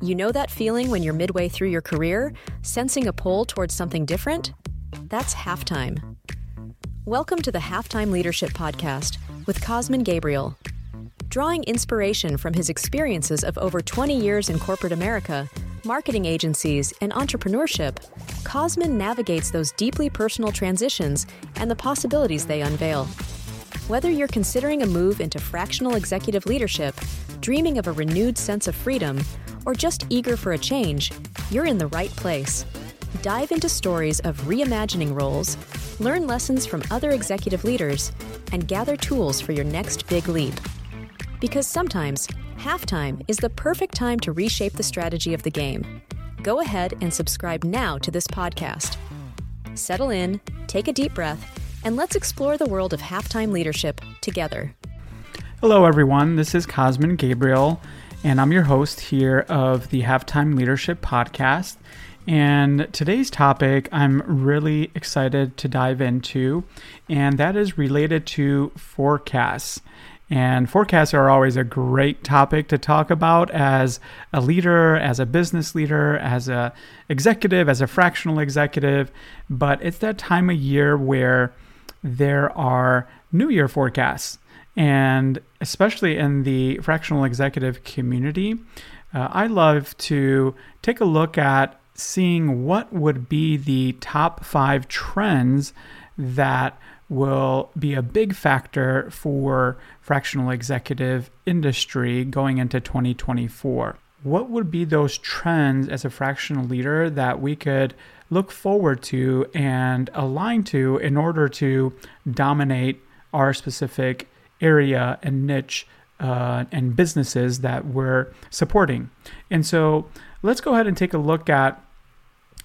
You know that feeling when you're midway through your career, sensing a pull towards something different? That's halftime. Welcome to the Halftime Leadership Podcast with Cosmin Gabriel. Drawing inspiration from his experiences of over 20 years in corporate America, marketing agencies, and entrepreneurship, Cosmin navigates those deeply personal transitions and the possibilities they unveil. Whether you're considering a move into fractional executive leadership, dreaming of a renewed sense of freedom, or just eager for a change, you're in the right place. Dive into stories of reimagining roles, learn lessons from other executive leaders, and gather tools for your next big leap. Because sometimes, halftime is the perfect time to reshape the strategy of the game. Go ahead and subscribe now to this podcast. Settle in, take a deep breath, and let's explore the world of halftime leadership together. Hello, everyone. This is Cosmin Gabriel and I'm your host here of the Halftime Leadership Podcast. And today's topic I'm really excited to dive into, and that is related to forecasts. And forecasts are always a great topic to talk about as a leader, as a business leader, as a executive, as a fractional executive. But it's that time of year where there are New Year forecasts. And especially in the fractional executive community, uh, I love to take a look at seeing what would be the top five trends that will be a big factor for fractional executive industry going into 2024. What would be those trends as a fractional leader that we could look forward to and align to in order to dominate our specific area and niche uh, and businesses that we're supporting. And so let's go ahead and take a look at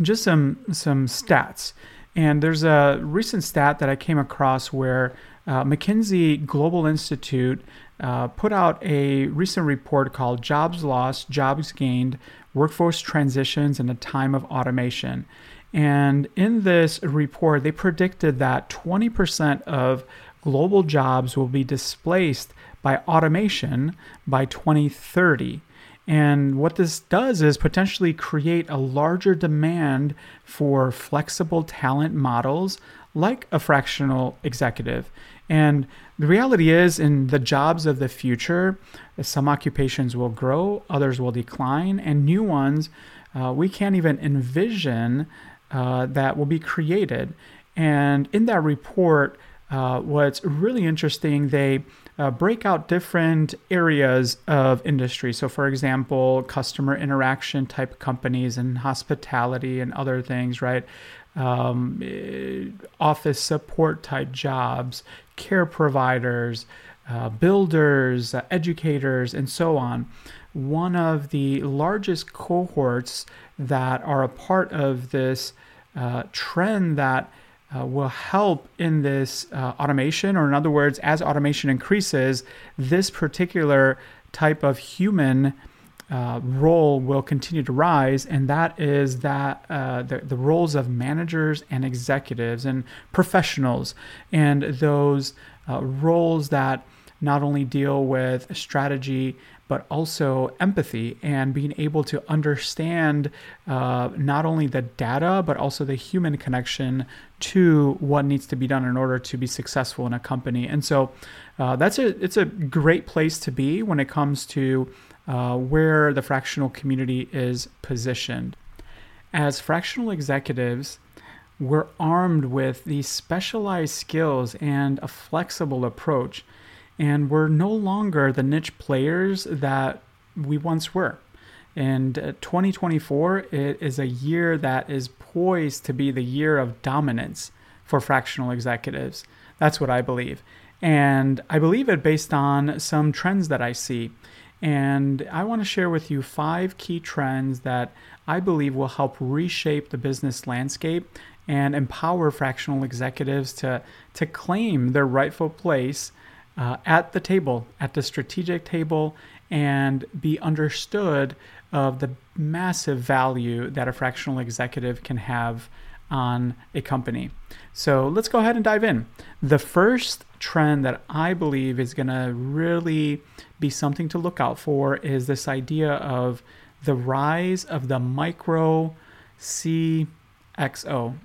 just some some stats. And there's a recent stat that I came across where uh, McKinsey Global Institute uh, put out a recent report called Jobs Lost, Jobs Gained Workforce Transitions in a Time of Automation. And in this report, they predicted that 20% of global jobs will be displaced by automation by 2030. And what this does is potentially create a larger demand for flexible talent models like a fractional executive. And the reality is, in the jobs of the future, some occupations will grow, others will decline, and new ones uh, we can't even envision uh, that will be created. And in that report, uh, what's really interesting, they uh, break out different areas of industry. So, for example, customer interaction type companies and hospitality and other things, right? Um, eh, office support type jobs, care providers, uh, builders, uh, educators, and so on. One of the largest cohorts that are a part of this uh, trend that uh, will help in this uh, automation, or in other words, as automation increases, this particular type of human uh, role will continue to rise, and that is that uh, the, the roles of managers and executives and professionals, and those uh, roles that not only deal with strategy but also empathy and being able to understand uh, not only the data but also the human connection to what needs to be done in order to be successful in a company. And so uh, that's a it's a great place to be when it comes to uh, where the fractional community is positioned. As fractional executives, we're armed with these specialized skills and a flexible approach and we're no longer the niche players that we once were. And uh, 2024 it is a year that is poised to be the year of dominance for fractional executives. That's what I believe. And I believe it based on some trends that I see. And I want to share with you five key trends that I believe will help reshape the business landscape and empower fractional executives to, to claim their rightful place uh, at the table, at the strategic table, and be understood of the massive value that a fractional executive can have on a company. So let's go ahead and dive in. The first trend that I believe is going to really be something to look out for is this idea of the rise of the micro CXO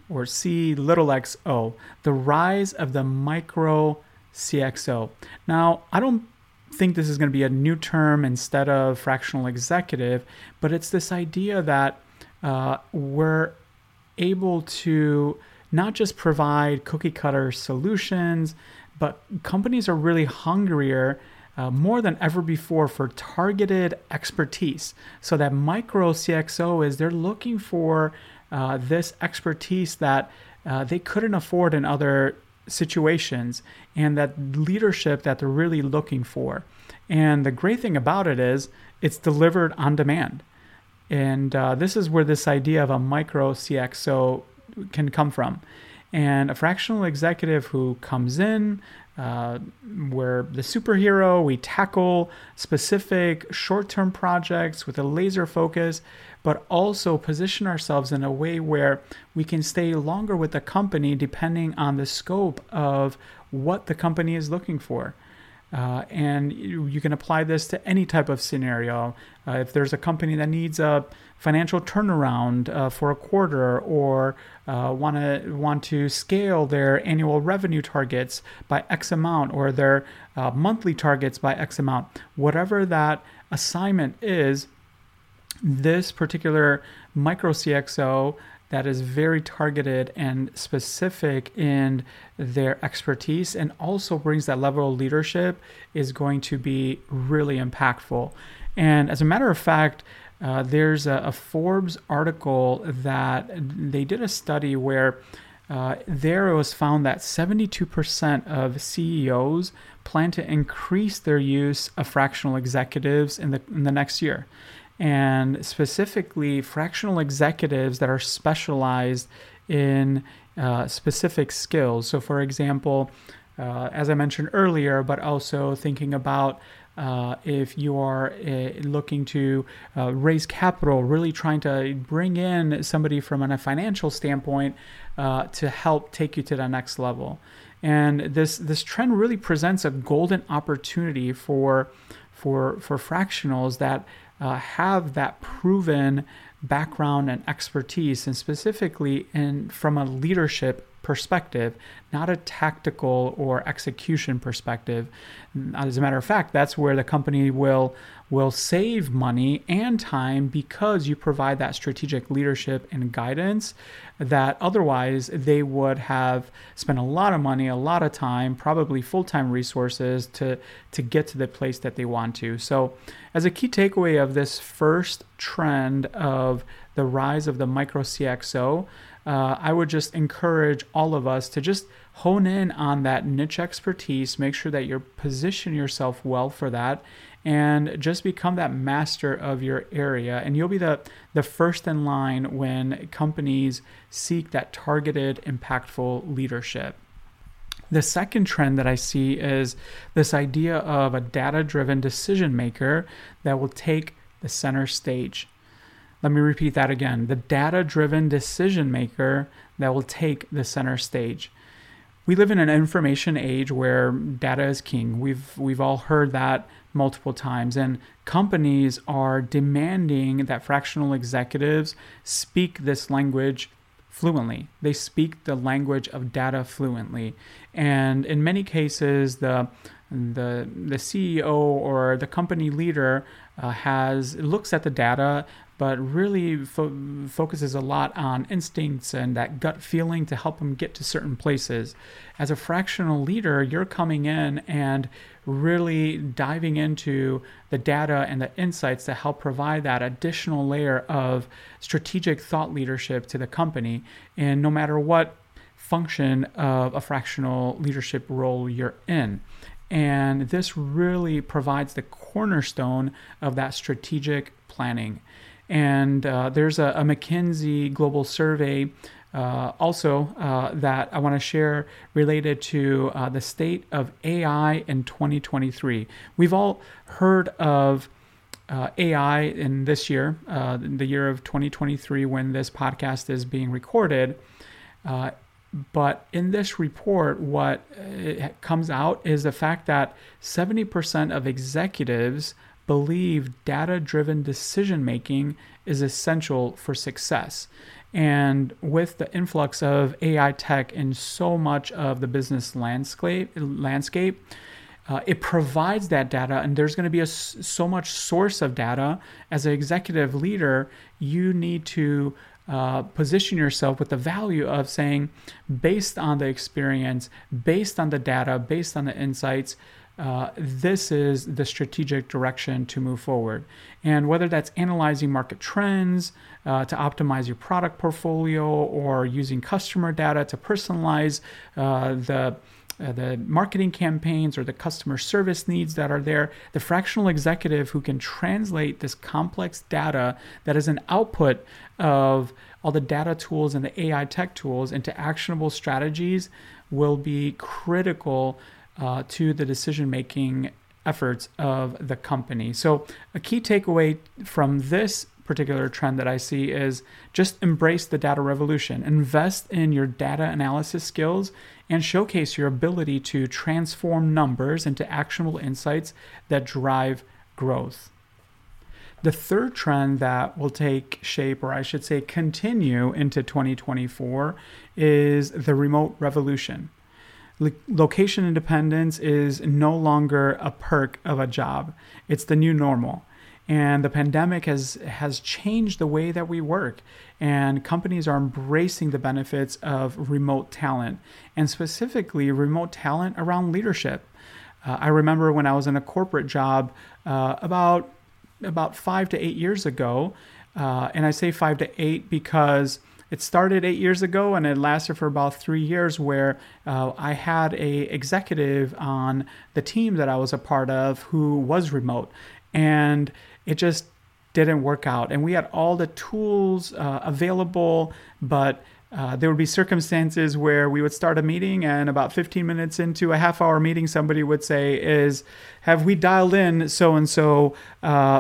or C little xo, the rise of the micro CXO. Now, I don't think this is going to be a new term instead of fractional executive, but it's this idea that uh, we're able to not just provide cookie cutter solutions, but companies are really hungrier uh, more than ever before for targeted expertise. So that micro CXO is they're looking for uh, this expertise that uh, they couldn't afford in other situations and that leadership that they're really looking for. And the great thing about it is it's delivered on demand. And uh, this is where this idea of a micro CXO can come from. And a fractional executive who comes in, uh, where the superhero, we tackle specific short term projects with a laser focus, but also position ourselves in a way where we can stay longer with the company depending on the scope of what the company is looking for. Uh, and you, you, can apply this to any type of scenario. Uh, if there's a company that needs a financial turnaround uh, for a quarter, or want to want to scale their annual revenue targets by X amount, or their uh, monthly targets by X amount, whatever that assignment is, this particular micro CXO that is very targeted and specific in their expertise and also brings that level of leadership is going to be really impactful. And as a matter of fact, uh, there's a, a, Forbes article that they did a study where uh, there it was found that 72% of CEOs plan to increase their use of fractional executives in the, in the next year and specifically fractional executives that are specialized in uh, specific skills. So, for example, uh, as I mentioned earlier, but also thinking about uh, if you are uh, looking to uh, raise capital, really trying to bring in somebody from a financial standpoint uh, to help take you to the next level. And this this trend really presents a golden opportunity for for for fractionals that uh, have that proven background and expertise, and specifically in from a leadership perspective, not a tactical or execution perspective. As a matter of fact, that's where the company will will save money and time because you provide that strategic leadership and guidance that otherwise they would have spent a lot of money, a lot of time, probably full-time resources to to get to the place that they want to. So, as a key takeaway of this first trend of the rise of the micro CXO, uh, I would just encourage all of us to just hone in on that niche expertise, make sure that you position yourself well for that, and just become that master of your area. And you'll be the, the first in line when companies seek that targeted, impactful leadership. The second trend that I see is this idea of a data driven decision maker that will take the center stage. Let me repeat that again the data driven decision maker that will take the center stage. We live in an information age where data is king. We've, we've all heard that multiple times, and companies are demanding that fractional executives speak this language fluently. They speak the language of data fluently. And in many cases, the the the CEO or the company leader uh, has looks at the data but really fo- focuses a lot on instincts and that gut feeling to help them get to certain places. As a fractional leader, you're coming in and really diving into the data and the insights to help provide that additional layer of strategic thought leadership to the company. And no matter what function of a fractional leadership role you're in. And this really provides the cornerstone of that strategic planning. And uh, there's a, a, McKinsey global survey uh, also uh, that I want to share related to uh, the state of AI in 2023. We've all heard of uh, AI in this year, uh, the year of 2023, when this podcast is being recorded. But in this report, what comes out is the fact that 70% of executives believe data driven decision making is essential for success. And with the influx of AI tech in so much of the business landscape, landscape uh, it provides that data, and there's going to be a, so much source of data. As an executive leader, you need to uh, position yourself with the value of saying, based on the experience, based on the data, based on the insights, uh, this is the strategic direction to move forward. And whether that's analyzing market trends uh, to optimize your product portfolio or using customer data to personalize uh, the uh, the marketing campaigns or the customer service needs that are there, the fractional executive who can translate this complex data that is an output of all the data tools and the AI tech tools into actionable strategies will be critical uh, to the decision making efforts of the company. So, a key takeaway from this particular trend that I see is just embrace the data revolution. Invest in your data analysis skills and showcase your ability to transform numbers into actionable insights that drive growth. The third trend that will take shape, or I should say continue into 2024, is the remote revolution location independence is no longer a perk of a job. It's the new normal. And the pandemic has has changed the way that we work. And companies are embracing the benefits of remote talent, and specifically remote talent around leadership. Uh, I remember when I was in a corporate job uh, about about five to eight years ago, uh, and I say five to eight because it started eight years ago and it lasted for about three years where uh, i had a executive on the team that i was a part of who was remote. And it just didn't work out. And we had all the tools uh, available but uh, there would be circumstances where we would start a meeting and about 15 minutes into a half hour meeting somebody would say is have we dialed in so and so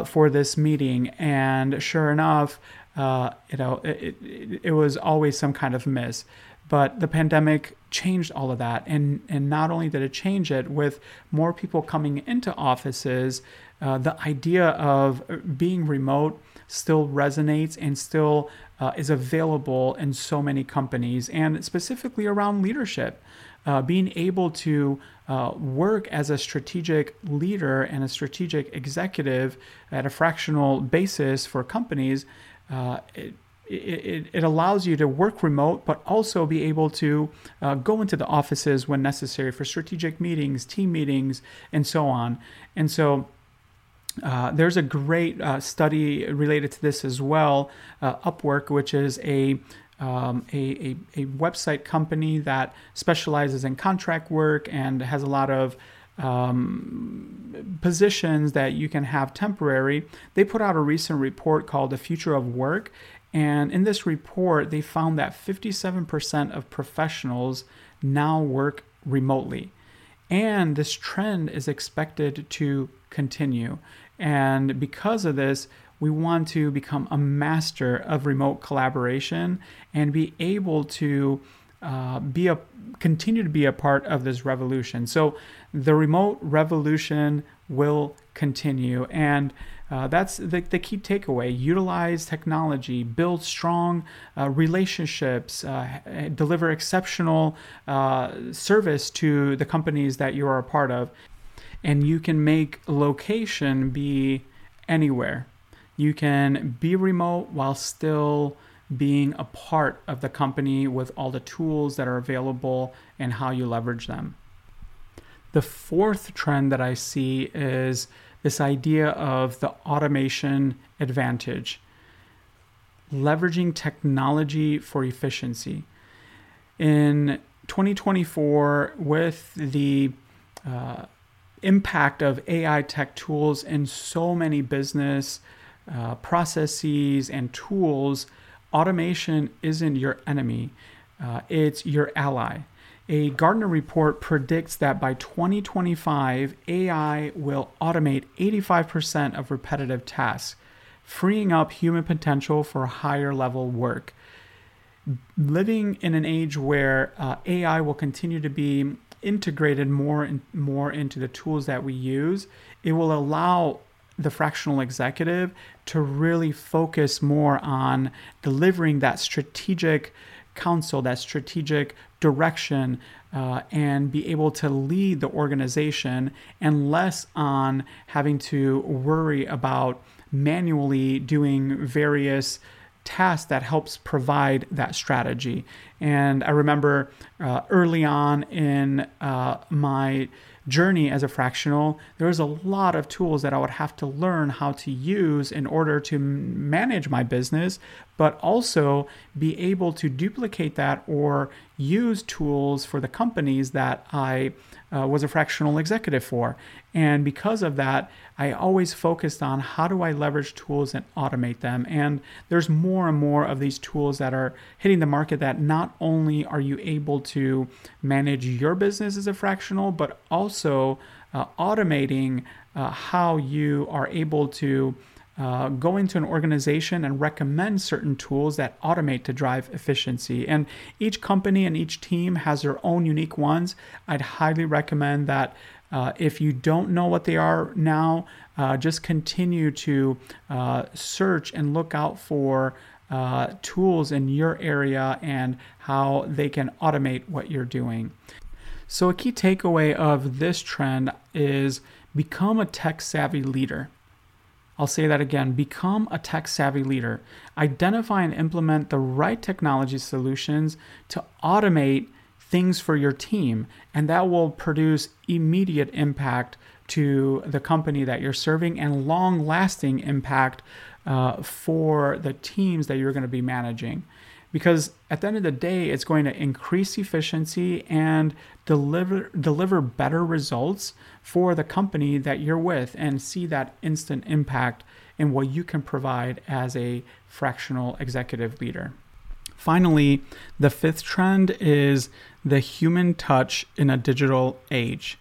for this meeting? And sure enough uh, you know, it, it, it, was always some kind of miss. But the pandemic changed all of that. And, and not only did it change it, with more people coming into offices, uh, the idea of being remote still resonates and still uh, is available in so many companies, and specifically around leadership. Uh, being able to uh, work as a strategic leader and a strategic executive at a fractional basis for companies uh, it, it, it, allows you to work remote, but also be able to uh, go into the offices when necessary for strategic meetings, team meetings, and so on. And so uh, there's a great uh, study related to this as well, uh, Upwork, which is a um, a, a, a, website company that specializes in contract work and has a lot of um, positions that you can have temporary. They put out a recent report called The Future of Work. And in this report, they found that 57% of professionals now work remotely. And this trend is expected to continue. And because of this, we want to become a master of remote collaboration and be able to uh, be a continue to be a part of this revolution. So the remote revolution will continue, and uh, that's the, the key takeaway. Utilize technology, build strong uh, relationships, uh, deliver exceptional uh, service to the companies that you are a part of, and you can make location be anywhere. You can be remote while still being a part of the company with all the tools that are available and how you leverage them. The fourth trend that I see is this idea of the automation advantage, leveraging technology for efficiency. In 2024, with the uh, impact of AI tech tools in so many business uh, processes and tools, automation isn't your enemy, uh, it's your ally. A Gartner report predicts that by 2025, AI will automate 85% of repetitive tasks, freeing up human potential for higher level work. Living in an age where uh, AI will continue to be integrated more and more into the tools that we use, it will allow the fractional executive to really focus more on delivering that strategic counsel, that strategic direction, uh, and be able to lead the organization and less on having to worry about manually doing various tasks that helps provide that strategy. And I remember uh, early on in uh, my journey as a fractional, there was a lot of tools that I would have to learn how to use in order to manage my business, but also be able to duplicate that or use tools for the companies that I uh, was a fractional executive for. And because of that, I always focused on how do I leverage tools and automate them. And there's more and more of these tools that are hitting the market that not only are you able to manage your business as a fractional, but also uh, automating uh, how you are able to uh, go into an organization and recommend certain tools that automate to drive efficiency. And each company and each team has their own unique ones. I'd highly recommend that uh, if you don't know what they are now, uh, just continue to uh, search and look out for uh, tools in your area and how they can automate what you're doing. So, a key takeaway of this trend is become a tech savvy leader. I'll say that again become a tech savvy leader. Identify and implement the right technology solutions to automate things for your team, and that will produce immediate impact to the company that you're serving and long lasting impact uh, for the teams that you're going to be managing because at the end of the day it's going to increase efficiency and deliver deliver better results for the company that you're with and see that instant impact in what you can provide as a fractional executive leader. Finally, the fifth trend is the human touch in a digital age.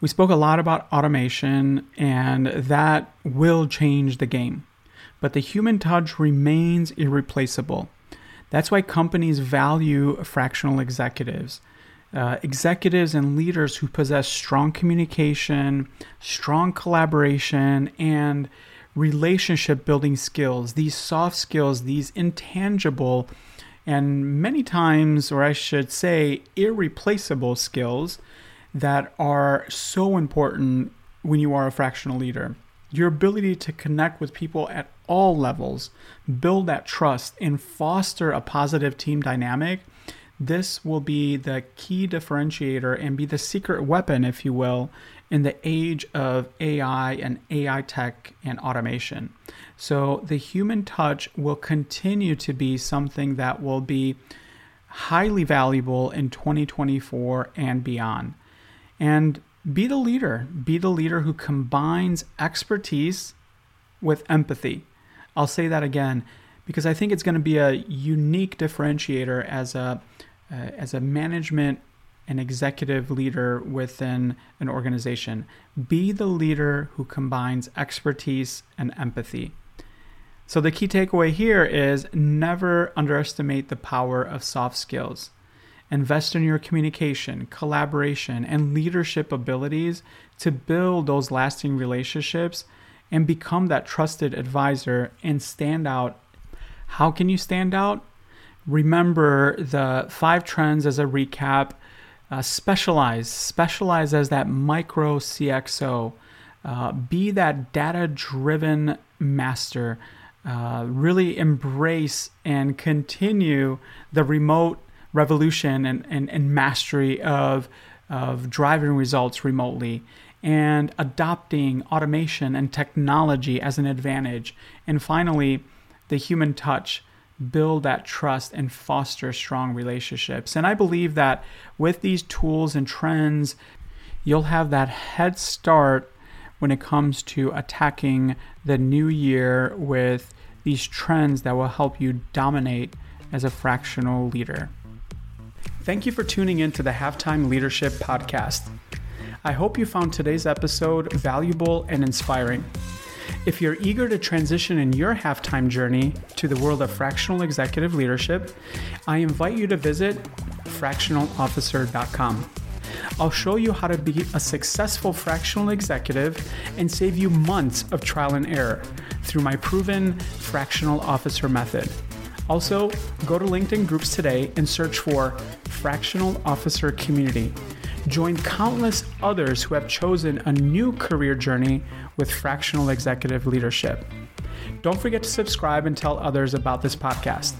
We spoke a lot about automation, and that will change the game. But the human touch remains irreplaceable. That's why companies value fractional executives. Uh, executives and leaders who possess strong communication, strong collaboration, and relationship building skills, these soft skills, these intangible and many times, or I should say, irreplaceable skills that are so important when you are a fractional leader. Your ability to connect with people at all levels, build that trust, and foster a positive team dynamic, this will be the key differentiator and be the secret weapon, if you will, in the age of AI and AI tech and automation. So the human touch will continue to be something that will be highly valuable in 2024 and beyond. And be the leader, be the leader who combines expertise with empathy. I'll say that again because I think it's going to be a unique differentiator as a uh, as a management and executive leader within an organization. Be the leader who combines expertise and empathy. So the key takeaway here is never underestimate the power of soft skills. Invest in your communication, collaboration, and leadership abilities to build those lasting relationships and become that trusted advisor and stand out. How can you stand out? Remember the five trends as a recap. Uh, specialize, specialize as that micro CXO. Uh, be that data driven master. Uh, really embrace and continue the remote revolution and, and, and mastery of, of driving results remotely and adopting automation and technology as an advantage. And finally, the human touch, build that trust and foster strong relationships. And I believe that with these tools and trends, you'll have that head start when it comes to attacking the new year with these trends that will help you dominate as a fractional leader. Thank you for tuning in to the Halftime Leadership Podcast. I hope you found today's episode valuable and inspiring. If you're eager to transition in your halftime journey to the world of fractional executive leadership, I invite you to visit fractionalofficer.com. I'll show you how to be a successful fractional executive and save you months of trial and error through my proven fractional officer method. Also, go to LinkedIn groups today and search for Fractional Officer Community. Join countless others who have chosen a new career journey with fractional executive leadership. Don't forget to subscribe and tell others about this podcast.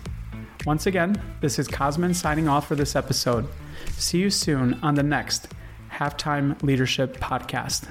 Once again, this is Cosmin signing off for this episode. See you soon on the next Halftime Leadership Podcast.